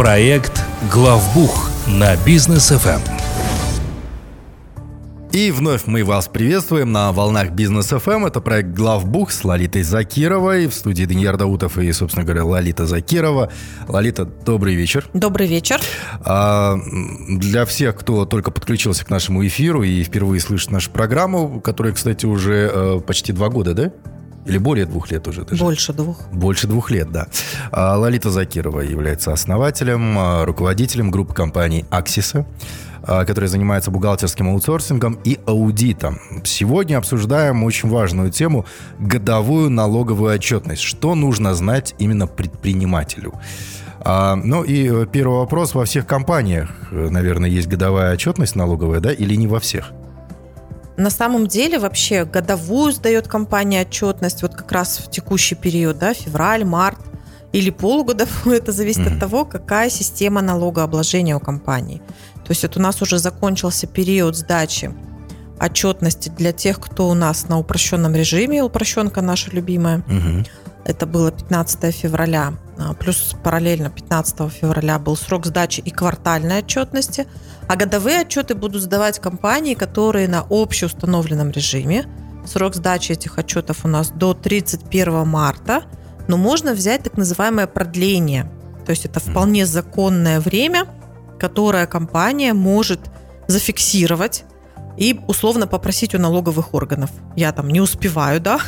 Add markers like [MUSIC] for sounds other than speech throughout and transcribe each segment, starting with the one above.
Проект «Главбух» на бизнес ФМ. И вновь мы вас приветствуем на волнах Бизнес ФМ. Это проект Главбух с Лолитой Закировой. В студии Даниил Даутов и, собственно говоря, Лолита Закирова. Лолита, добрый вечер. Добрый вечер. А, для всех, кто только подключился к нашему эфиру и впервые слышит нашу программу, которая, кстати, уже э, почти два года, да? Или более двух лет уже даже? Больше двух. Больше двух лет, да. А, Лолита Закирова является основателем, а, руководителем группы компаний «Аксиса», которая занимается бухгалтерским аутсорсингом и аудитом. Сегодня обсуждаем очень важную тему – годовую налоговую отчетность. Что нужно знать именно предпринимателю? А, ну и первый вопрос. Во всех компаниях, наверное, есть годовая отчетность налоговая, да, или не во всех? На самом деле вообще годовую сдает компания отчетность вот как раз в текущий период, да, февраль, март или полугодовую, [LAUGHS] это зависит mm-hmm. от того, какая система налогообложения у компании. То есть вот у нас уже закончился период сдачи отчетности для тех, кто у нас на упрощенном режиме, упрощенка наша любимая. Mm-hmm. Это было 15 февраля. А, плюс параллельно 15 февраля был срок сдачи и квартальной отчетности. А годовые отчеты будут сдавать компании, которые на общеустановленном режиме. Срок сдачи этих отчетов у нас до 31 марта, но можно взять так называемое продление. То есть это вполне законное время, которое компания может зафиксировать и условно попросить у налоговых органов. Я там не успеваю, да?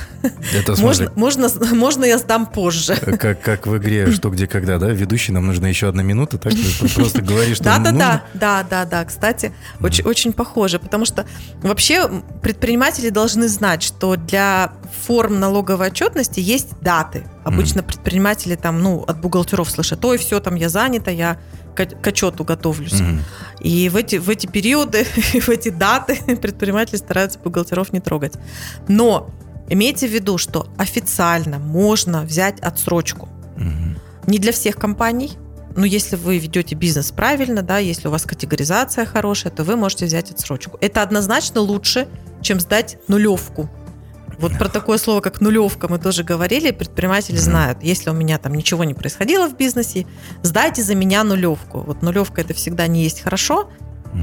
Это можно, можно, можно я сдам позже. Как, как в игре «Что, где, когда», да? Ведущий, нам нужна еще одна минута, так? Ты просто говоришь, что да, да, да, да, да, да. Кстати, очень, очень похоже, потому что вообще предприниматели должны знать, что для форм налоговой отчетности есть даты. Обычно предприниматели там, ну, от бухгалтеров слышат, ой, все, там я занята, я к отчету готовлюсь. Mm-hmm. И в эти, в эти периоды, [LAUGHS] в эти даты [LAUGHS] предприниматели стараются бухгалтеров не трогать. Но имейте в виду, что официально можно взять отсрочку. Mm-hmm. Не для всех компаний, но если вы ведете бизнес правильно, да, если у вас категоризация хорошая, то вы можете взять отсрочку. Это однозначно лучше, чем сдать нулевку. Вот про такое слово, как нулевка, мы тоже говорили, предприниматели знают, если у меня там ничего не происходило в бизнесе, сдайте за меня нулевку. Вот нулевка это всегда не есть хорошо.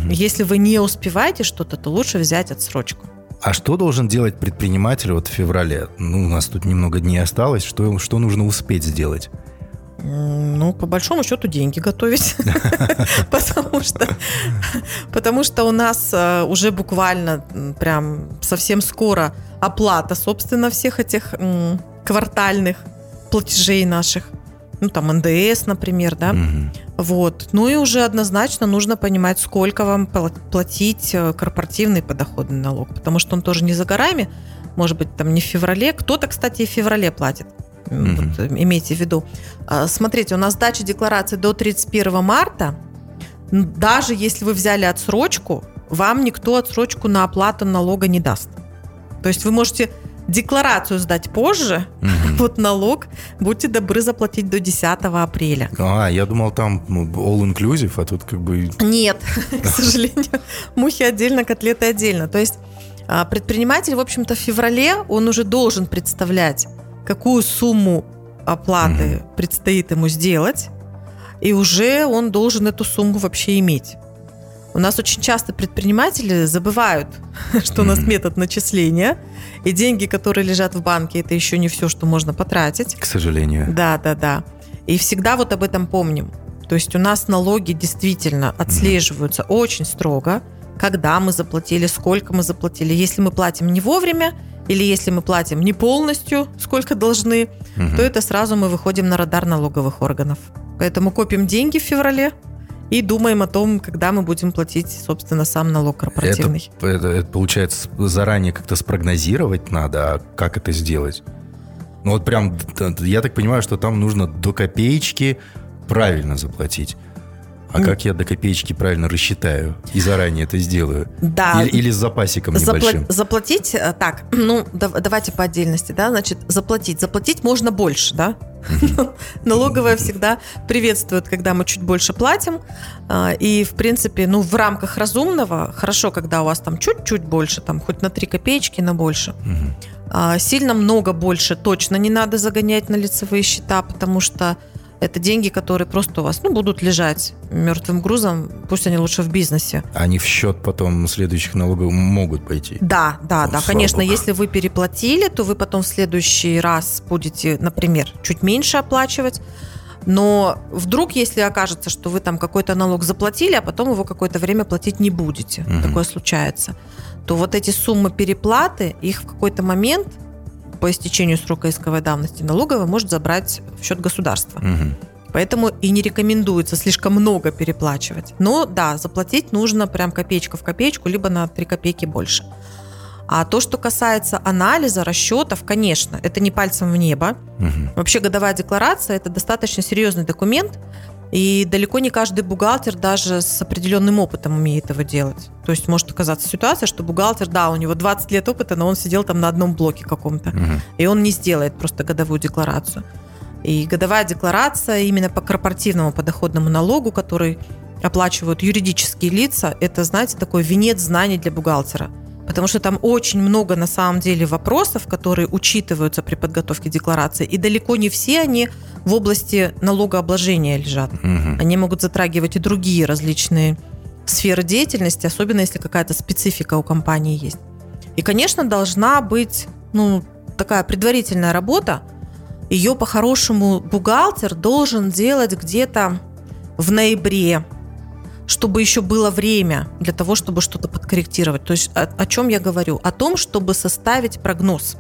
Если вы не успеваете что-то, то лучше взять отсрочку. А что должен делать предприниматель вот в феврале? Ну, у нас тут немного дней осталось. Что, что нужно успеть сделать? Ну, по большому счету, деньги готовить. [LAUGHS] потому, что, потому что у нас э, уже буквально прям совсем скоро оплата, собственно, всех этих квартальных платежей наших. Ну, там НДС, например, да. Вот. Ну и уже однозначно нужно понимать, сколько вам платить э, корпоративный подоходный налог, потому что он тоже не за горами, может быть, там не в феврале. Кто-то, кстати, и в феврале платит. Mm-hmm. Вот, э, имейте в виду. А, смотрите, у нас сдача декларации до 31 марта. Даже если вы взяли отсрочку, вам никто отсрочку на оплату налога не даст. То есть вы можете декларацию сдать позже, угу. [LAUGHS] вот налог, будьте добры заплатить до 10 апреля. А, я думал, там ну, all inclusive, а тут как бы... Нет, [LAUGHS] к сожалению, мухи отдельно, котлеты отдельно. То есть а, предприниматель, в общем-то, в феврале он уже должен представлять какую сумму оплаты угу. предстоит ему сделать, и уже он должен эту сумму вообще иметь. У нас очень часто предприниматели забывают, [LAUGHS] что у нас метод начисления, и деньги, которые лежат в банке, это еще не все, что можно потратить. К сожалению. Да, да, да. И всегда вот об этом помним. То есть у нас налоги действительно отслеживаются очень строго, когда мы заплатили, сколько мы заплатили. Если мы платим не вовремя, или если мы платим не полностью, сколько должны, угу. то это сразу мы выходим на радар налоговых органов. Поэтому копим деньги в феврале и думаем о том, когда мы будем платить, собственно, сам налог корпоративный. Это, это, это получается, заранее как-то спрогнозировать надо, а как это сделать? Ну вот прям, я так понимаю, что там нужно до копеечки правильно заплатить. А как я до копеечки правильно рассчитаю и заранее это сделаю? Да. Или, или с запасиком небольшим? Запла- заплатить, э, так, ну, да, давайте по отдельности, да, значит, заплатить. Заплатить можно больше, да? [LAUGHS] Налоговая всегда приветствует, когда мы чуть больше платим. А, и, в принципе, ну, в рамках разумного, хорошо, когда у вас там чуть-чуть больше, там, хоть на 3 копеечки, но больше. А, сильно много больше точно не надо загонять на лицевые счета, потому что Это деньги, которые просто у вас ну, будут лежать мертвым грузом, пусть они лучше в бизнесе. Они в счет потом следующих налогов могут пойти? Да, да, ну, да. Конечно, Богу. если вы переплатили, то вы потом в следующий раз будете, например, чуть меньше оплачивать. Но вдруг, если окажется, что вы там какой-то налог заплатили, а потом его какое-то время платить не будете, угу. такое случается, то вот эти суммы переплаты, их в какой-то момент по истечению срока исковой давности налоговая может забрать в счет государства. Угу. Поэтому и не рекомендуется слишком много переплачивать. Но да, заплатить нужно прям копеечка в копеечку, либо на 3 копейки больше. А то, что касается анализа, расчетов, конечно, это не пальцем в небо. Угу. Вообще годовая декларация это достаточно серьезный документ, и далеко не каждый бухгалтер даже с определенным опытом умеет его делать. То есть может оказаться ситуация, что бухгалтер, да, у него 20 лет опыта, но он сидел там на одном блоке каком-то, угу. и он не сделает просто годовую декларацию. И годовая декларация именно по корпоративному подоходному налогу, который оплачивают юридические лица, это, знаете, такой венец знаний для бухгалтера потому что там очень много на самом деле вопросов, которые учитываются при подготовке декларации, и далеко не все они в области налогообложения лежат. Угу. Они могут затрагивать и другие различные сферы деятельности, особенно если какая-то специфика у компании есть. И, конечно, должна быть ну, такая предварительная работа. Ее по-хорошему бухгалтер должен делать где-то в ноябре, чтобы еще было время для того, чтобы что-то подкорректировать. То есть о, о чем я говорю? О том, чтобы составить прогноз.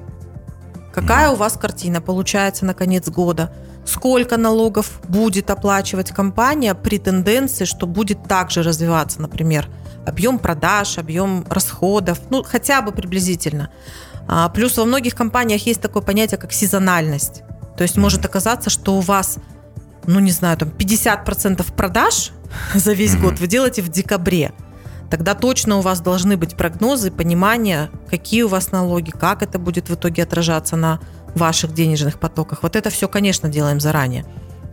Какая у вас картина получается на конец года? Сколько налогов будет оплачивать компания при тенденции, что будет также развиваться, например, объем продаж, объем расходов, ну хотя бы приблизительно. А, плюс во многих компаниях есть такое понятие, как сезональность. То есть может оказаться, что у вас, ну не знаю, там 50% продаж за весь mm-hmm. год вы делаете в декабре, тогда точно у вас должны быть прогнозы, понимание, какие у вас налоги, как это будет в итоге отражаться на ваших денежных потоках. Вот это все, конечно, делаем заранее.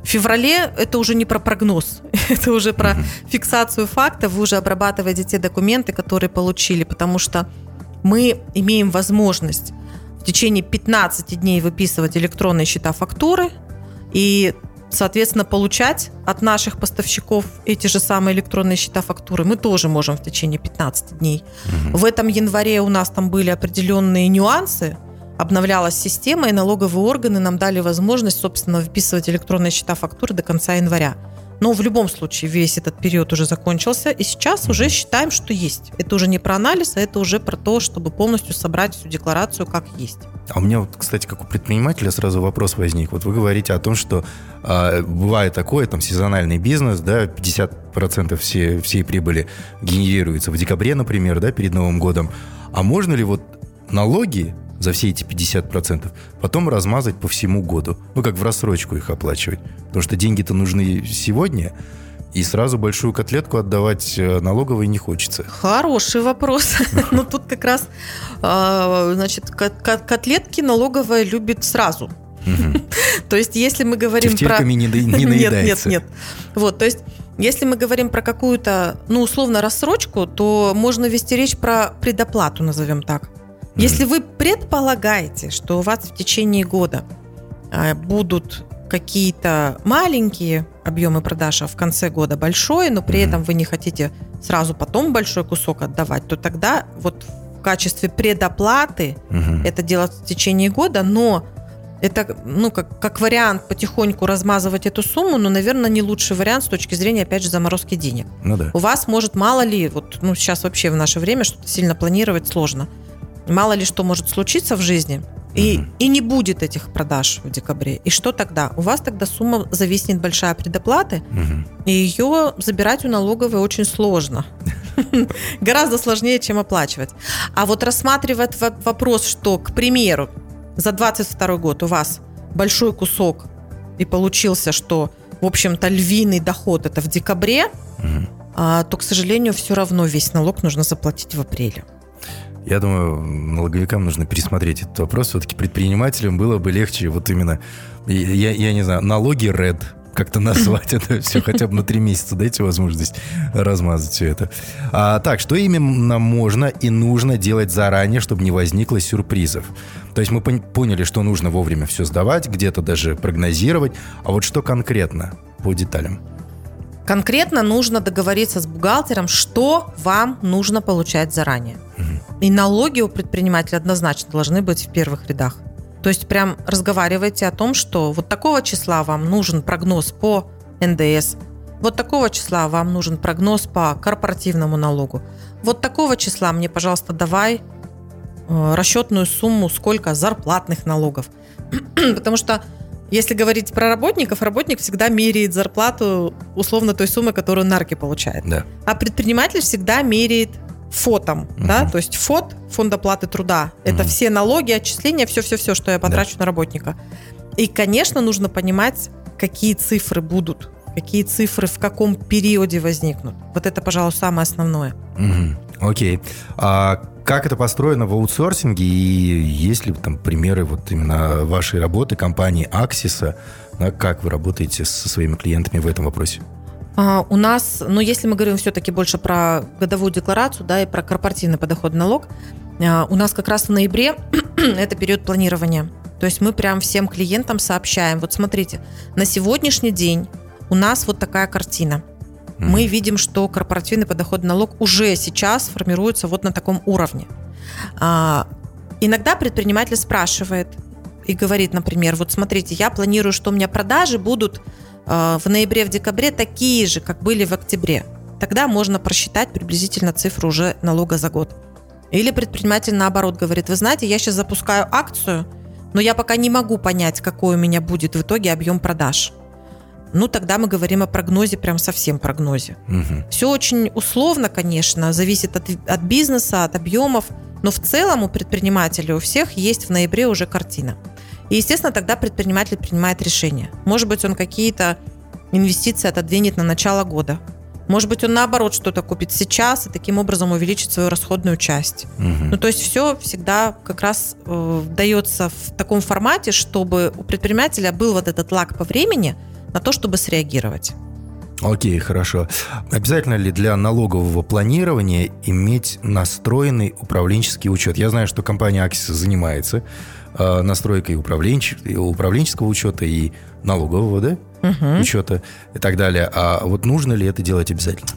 В феврале это уже не про прогноз, [LAUGHS] это уже про mm-hmm. фиксацию фактов. Вы уже обрабатываете те документы, которые получили, потому что мы имеем возможность в течение 15 дней выписывать электронные счета фактуры, и соответственно, получать от наших поставщиков эти же самые электронные счета фактуры мы тоже можем в течение 15 дней. Угу. В этом январе у нас там были определенные нюансы, обновлялась система, и налоговые органы нам дали возможность, собственно, выписывать электронные счета фактуры до конца января. Но в любом случае весь этот период уже закончился, и сейчас уже считаем, что есть. Это уже не про анализ, а это уже про то, чтобы полностью собрать всю декларацию как есть. А у меня, вот, кстати, как у предпринимателя сразу вопрос возник. Вот вы говорите о том, что э, бывает такое, там, сезональный бизнес, да, 50% всей, всей прибыли генерируется в декабре, например, да, перед Новым годом. А можно ли вот налоги за все эти 50%, потом размазать по всему году. Ну, как в рассрочку их оплачивать. Потому что деньги-то нужны сегодня, и сразу большую котлетку отдавать э, налоговой не хочется. Хороший вопрос. Но [LAUGHS] ну, тут как раз, а, значит, котлетки налоговая любит сразу. [LAUGHS] То есть, если мы говорим про... не, не [LAUGHS] Нет, нет, нет. Вот, то есть, если мы говорим про какую-то, ну, условно, рассрочку, то можно вести речь про предоплату, назовем так. Если вы предполагаете, что у вас в течение года а, будут какие-то маленькие объемы продаж, а в конце года большой, но при этом вы не хотите сразу потом большой кусок отдавать, то тогда вот в качестве предоплаты угу. это делать в течение года, но это, ну, как, как вариант потихоньку размазывать эту сумму, но, наверное, не лучший вариант с точки зрения, опять же, заморозки денег. Ну да. У вас может мало ли, вот, ну, сейчас вообще в наше время что-то сильно планировать сложно. Мало ли что может случиться в жизни, и, угу. и не будет этих продаж в декабре. И что тогда? У вас тогда сумма зависнет большая предоплаты, угу. и ее забирать у налоговой очень сложно. [LAUGHS] Гораздо сложнее, чем оплачивать. А вот рассматривать вопрос, что, к примеру, за 22 год у вас большой кусок, и получился, что, в общем-то, львиный доход это в декабре, угу. а, то, к сожалению, все равно весь налог нужно заплатить в апреле. Я думаю, налоговикам нужно пересмотреть этот вопрос. Все-таки предпринимателям было бы легче вот именно, я, я не знаю, налоги red как-то назвать [LAUGHS] это все хотя бы на три месяца. Дайте возможность размазать все это. А, так, что именно можно и нужно делать заранее, чтобы не возникло сюрпризов? То есть мы поняли, что нужно вовремя все сдавать, где-то даже прогнозировать. А вот что конкретно по деталям? Конкретно нужно договориться с бухгалтером, что вам нужно получать заранее. Угу. И налоги у предпринимателя однозначно должны быть в первых рядах. То есть прям разговаривайте о том, что вот такого числа вам нужен прогноз по НДС, вот такого числа вам нужен прогноз по корпоративному налогу. Вот такого числа мне, пожалуйста, давай э, расчетную сумму, сколько зарплатных налогов. [CLEARS THROAT] Потому что если говорить про работников, работник всегда меряет зарплату условно той суммы, которую нарки получает. Да. А предприниматель всегда меряет фотом, угу. да, то есть фот, фонд оплаты труда, угу. это все налоги, отчисления, все-все-все, что я потрачу да. на работника. И, конечно, нужно понимать, какие цифры будут, какие цифры в каком периоде возникнут. Вот это, пожалуй, самое основное. Угу. Окей. А как это построено в аутсорсинге и есть ли там примеры вот именно вашей работы компании Аксиса? Как вы работаете со своими клиентами в этом вопросе? А, у нас, ну, если мы говорим все-таки больше про годовую декларацию, да, и про корпоративный подоходный налог, а, у нас как раз в ноябре [CLEARS THROAT] это период планирования. То есть мы прям всем клиентам сообщаем, вот смотрите, на сегодняшний день у нас вот такая картина – mm мы видим, что корпоративный подоходный налог уже сейчас формируется вот на таком уровне. А, иногда предприниматель спрашивает и говорит, например, вот смотрите, я планирую, что у меня продажи будут э, в ноябре, в декабре такие же, как были в октябре. Тогда можно просчитать приблизительно цифру уже налога за год. Или предприниматель наоборот говорит, вы знаете, я сейчас запускаю акцию, но я пока не могу понять, какой у меня будет в итоге объем продаж ну тогда мы говорим о прогнозе, прям совсем прогнозе. Угу. Все очень условно, конечно, зависит от, от бизнеса, от объемов, но в целом у предпринимателей у всех есть в ноябре уже картина. И, естественно, тогда предприниматель принимает решение. Может быть, он какие-то инвестиции отодвинет на начало года. Может быть, он наоборот что-то купит сейчас и таким образом увеличит свою расходную часть. Угу. Ну, то есть все всегда как раз э, дается в таком формате, чтобы у предпринимателя был вот этот лак по времени – на то, чтобы среагировать. Окей, хорошо. Обязательно ли для налогового планирования иметь настроенный управленческий учет? Я знаю, что компания Аксис занимается э, настройкой управленч... управленческого учета и налогового да? угу. учета и так далее. А вот нужно ли это делать обязательно?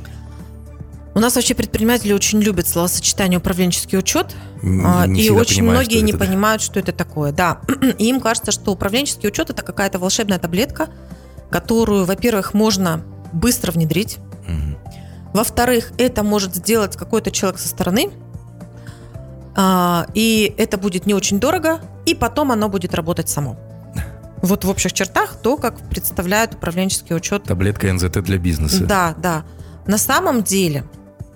У нас вообще предприниматели очень любят словосочетание управленческий учет, не, не и очень понимаю, многие не это, понимают, что это такое. Да, и [CLEARS THROAT] им кажется, что управленческий учет это какая-то волшебная таблетка, которую, во-первых, можно быстро внедрить. Угу. Во-вторых, это может сделать какой-то человек со стороны, а, и это будет не очень дорого, и потом оно будет работать само. [LAUGHS] Вот в общих чертах то, как представляют управленческий учет. Таблетка НЗТ для бизнеса. Да, да. На самом деле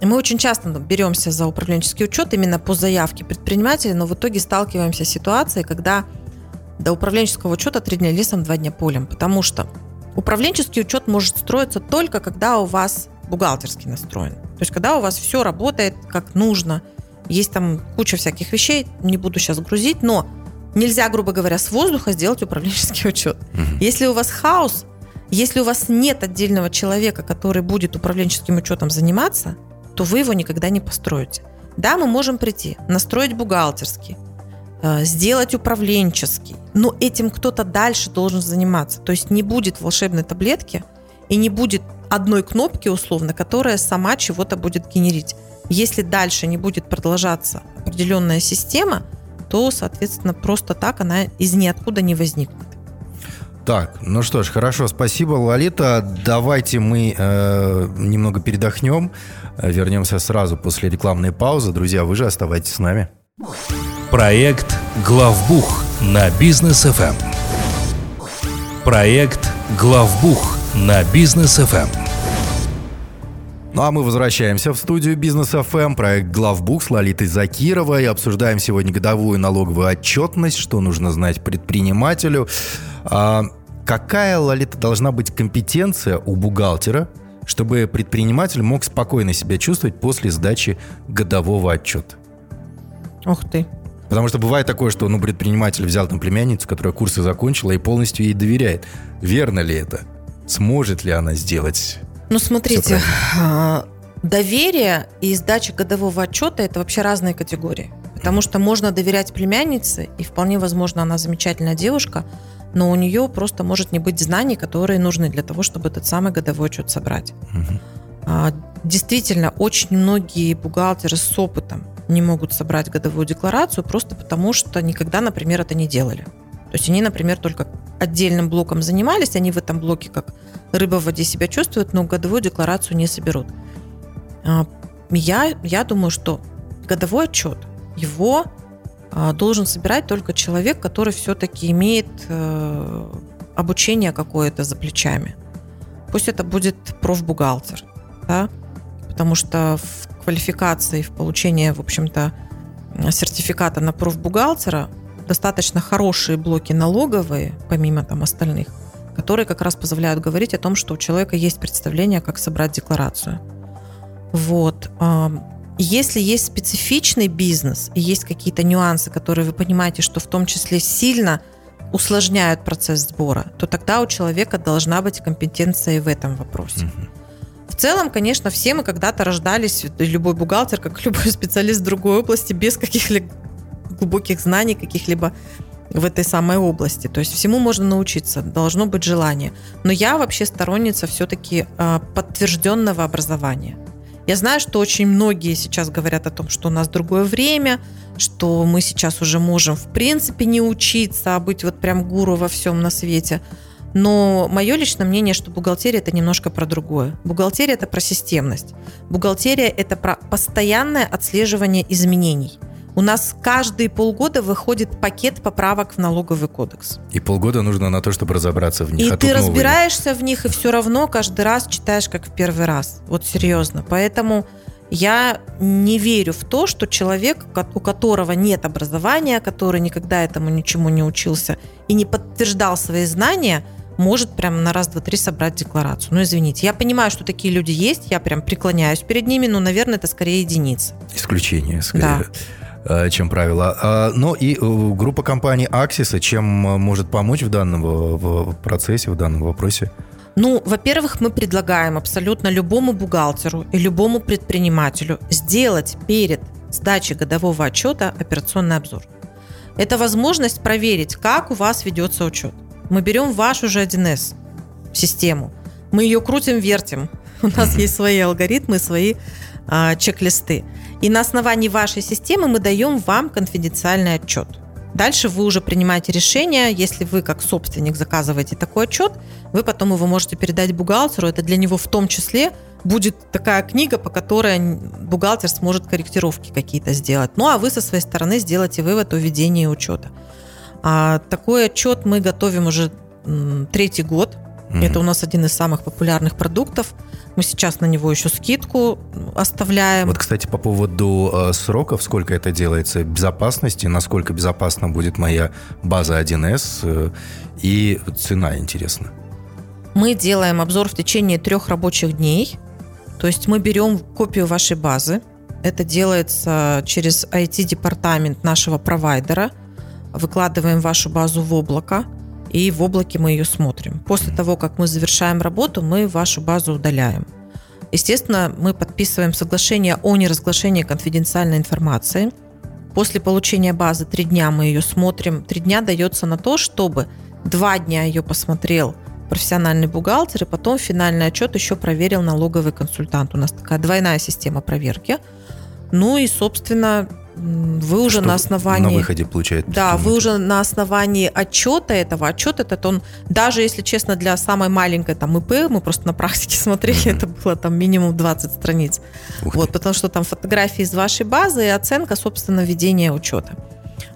мы очень часто беремся за управленческий учет именно по заявке предпринимателя, но в итоге сталкиваемся с ситуацией, когда до управленческого учета три дня лесом, два дня полем, потому что Управленческий учет может строиться только когда у вас бухгалтерский настроен. То есть когда у вас все работает как нужно. Есть там куча всяких вещей, не буду сейчас грузить, но нельзя, грубо говоря, с воздуха сделать управленческий [LAUGHS] учет. Угу. Если у вас хаос, если у вас нет отдельного человека, который будет управленческим учетом заниматься, то вы его никогда не построите. Да, мы можем прийти, настроить бухгалтерский, сделать управленческий. Но этим кто-то дальше должен заниматься. То есть не будет волшебной таблетки и не будет одной кнопки условно, которая сама чего-то будет генерить. Если дальше не будет продолжаться определенная система, то, соответственно, просто так она из ниоткуда не возникнет. Так, ну что ж, хорошо, спасибо, Лолита. Давайте мы э, немного передохнем, вернемся сразу после рекламной паузы. Друзья, вы же оставайтесь с нами. Проект «Главбух» на бизнес FM. Проект «Главбух» на бизнес FM. Ну а мы возвращаемся в студию Бизнес FM, проект Главбух с Лолитой Закировой. Обсуждаем сегодня годовую налоговую отчетность, что нужно знать предпринимателю. А какая, Лолита, должна быть компетенция у бухгалтера, чтобы предприниматель мог спокойно себя чувствовать после сдачи годового отчета? Ух ты. Потому что бывает такое, что ну, предприниматель взял там племянницу, которая курсы закончила и полностью ей доверяет. Верно ли это? Сможет ли она сделать? Ну, смотрите, а, доверие и сдача годового отчета – это вообще разные категории. Потому что можно доверять племяннице, и вполне возможно, она замечательная девушка, но у нее просто может не быть знаний, которые нужны для того, чтобы этот самый годовой отчет собрать. Угу. Действительно, очень многие бухгалтеры с опытом не могут собрать годовую декларацию просто потому, что никогда, например, это не делали. То есть они, например, только отдельным блоком занимались, они в этом блоке как рыба в воде себя чувствуют, но годовую декларацию не соберут. А, я, я думаю, что годовой отчет, его а, должен собирать только человек, который все-таки имеет э, обучение какое-то за плечами. Пусть это будет профбухгалтер, да? потому что в квалификации, в получении, в общем-то, сертификата на профбухгалтера достаточно хорошие блоки налоговые, помимо там остальных, которые как раз позволяют говорить о том, что у человека есть представление, как собрать декларацию. Вот. Если есть специфичный бизнес и есть какие-то нюансы, которые вы понимаете, что в том числе сильно усложняют процесс сбора, то тогда у человека должна быть компетенция и в этом вопросе. В целом, конечно, все мы когда-то рождались, любой бухгалтер, как [LAUGHS] любой специалист в другой области, без каких-либо глубоких знаний каких-либо в этой самой области. То есть всему можно научиться, должно быть желание. Но я вообще сторонница все-таки а, подтвержденного образования. Я знаю, что очень многие сейчас говорят о том, что у нас другое время, что мы сейчас уже можем в принципе не учиться, а быть вот прям гуру во всем на свете. Но мое личное мнение, что бухгалтерия это немножко про другое. Бухгалтерия это про системность. Бухгалтерия это про постоянное отслеживание изменений – у нас каждые полгода выходит пакет поправок в налоговый кодекс. И полгода нужно на то, чтобы разобраться в них. И а ты разбираешься новые. в них, и все равно каждый раз читаешь как в первый раз. Вот серьезно. Поэтому я не верю в то, что человек, у которого нет образования, который никогда этому ничему не учился и не подтверждал свои знания, может прямо на раз, два, три собрать декларацию. Ну, извините, я понимаю, что такие люди есть, я прям преклоняюсь перед ними, но, наверное, это скорее единицы. Исключение, скорее. Да. Э, чем правило. А, ну и э, группа компаний Axis, чем э, может помочь в данном процессе, в данном вопросе? Ну, во-первых, мы предлагаем абсолютно любому бухгалтеру и любому предпринимателю сделать перед сдачей годового отчета операционный обзор. Это возможность проверить, как у вас ведется учет. Мы берем вашу же 1С систему, мы ее крутим, вертим. У нас есть свои алгоритмы, свои а, чек-листы. И на основании вашей системы мы даем вам конфиденциальный отчет. Дальше вы уже принимаете решение, если вы как собственник заказываете такой отчет, вы потом его можете передать бухгалтеру. Это для него в том числе будет такая книга, по которой бухгалтер сможет корректировки какие-то сделать. Ну а вы со своей стороны сделаете вывод о ведении учета. А такой отчет мы готовим уже третий год. Mm-hmm. Это у нас один из самых популярных продуктов. Мы сейчас на него еще скидку оставляем. Вот, кстати, по поводу э, сроков, сколько это делается, безопасности, насколько безопасна будет моя база 1С э, и цена, интересно. Мы делаем обзор в течение трех рабочих дней. То есть мы берем копию вашей базы. Это делается через IT-департамент нашего провайдера. Выкладываем вашу базу в облако и в облаке мы ее смотрим. После того, как мы завершаем работу, мы вашу базу удаляем. Естественно, мы подписываем соглашение о неразглашении конфиденциальной информации. После получения базы три дня мы ее смотрим. Три дня дается на то, чтобы два дня ее посмотрел профессиональный бухгалтер, и потом финальный отчет еще проверил налоговый консультант. У нас такая двойная система проверки. Ну и, собственно, вы уже Что на основании... На выходе получает. Да, вы уже на основании отчета этого, отчет этот, он, даже если честно, для самой маленькой там ИП, мы просто на практике [LAUGHS] смотрели, mm-hmm. это было там минимум 20 страниц. Ух вот, потому что там фотографии из вашей базы и оценка, собственно, ведения учета.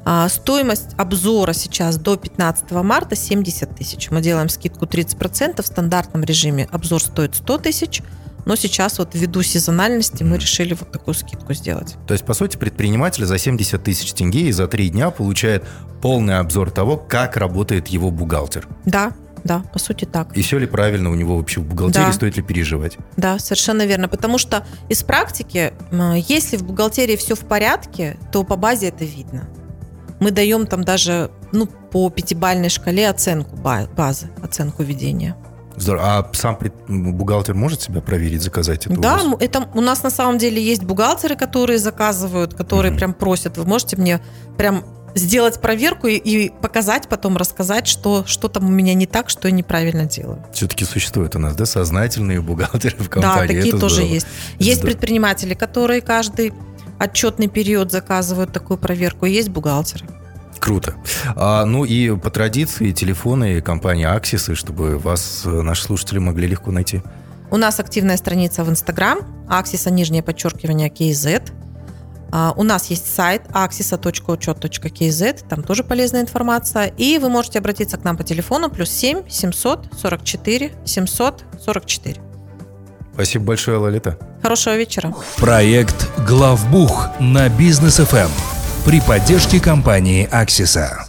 А, стоимость обзора сейчас до 15 марта 70 тысяч. Мы делаем скидку 30%, в стандартном режиме обзор стоит 100 тысяч, но сейчас вот ввиду сезональности мы решили вот такую скидку сделать. То есть, по сути, предприниматель за 70 тысяч тенге и за три дня получает полный обзор того, как работает его бухгалтер. Да, да, по сути так. И все ли правильно у него вообще в бухгалтерии, да. стоит ли переживать? Да, совершенно верно. Потому что из практики, если в бухгалтерии все в порядке, то по базе это видно. Мы даем там даже ну, по пятибальной шкале оценку базы, оценку ведения. Здорово. А сам бухгалтер может себя проверить, заказать это? у Да, вас? м- это у нас на самом деле есть бухгалтеры, которые заказывают, которые Мгм. прям просят, вы можете мне прям сделать проверку и, и показать потом, рассказать, что, что там у меня не так, что я неправильно делаю. Все-таки существуют у нас, да, сознательные бухгалтеры в Да, компании. такие Это тоже здорово. есть. Есть Здорово. предприниматели, которые каждый отчетный период заказывают такую проверку, есть бухгалтеры. Круто. А, ну и по традиции телефоны компании Аксисы, чтобы вас э, наши слушатели могли легко найти. У нас активная страница в Инстаграм, аксиса, нижнее подчеркивание, KZ. А, У нас есть сайт axisa.учет.kz, там тоже полезная информация. И вы можете обратиться к нам по телефону плюс 7 744 744. Спасибо большое, Лолита. Хорошего вечера. Проект «Главбух» на Бизнес ФМ при поддержке компании «Аксиса».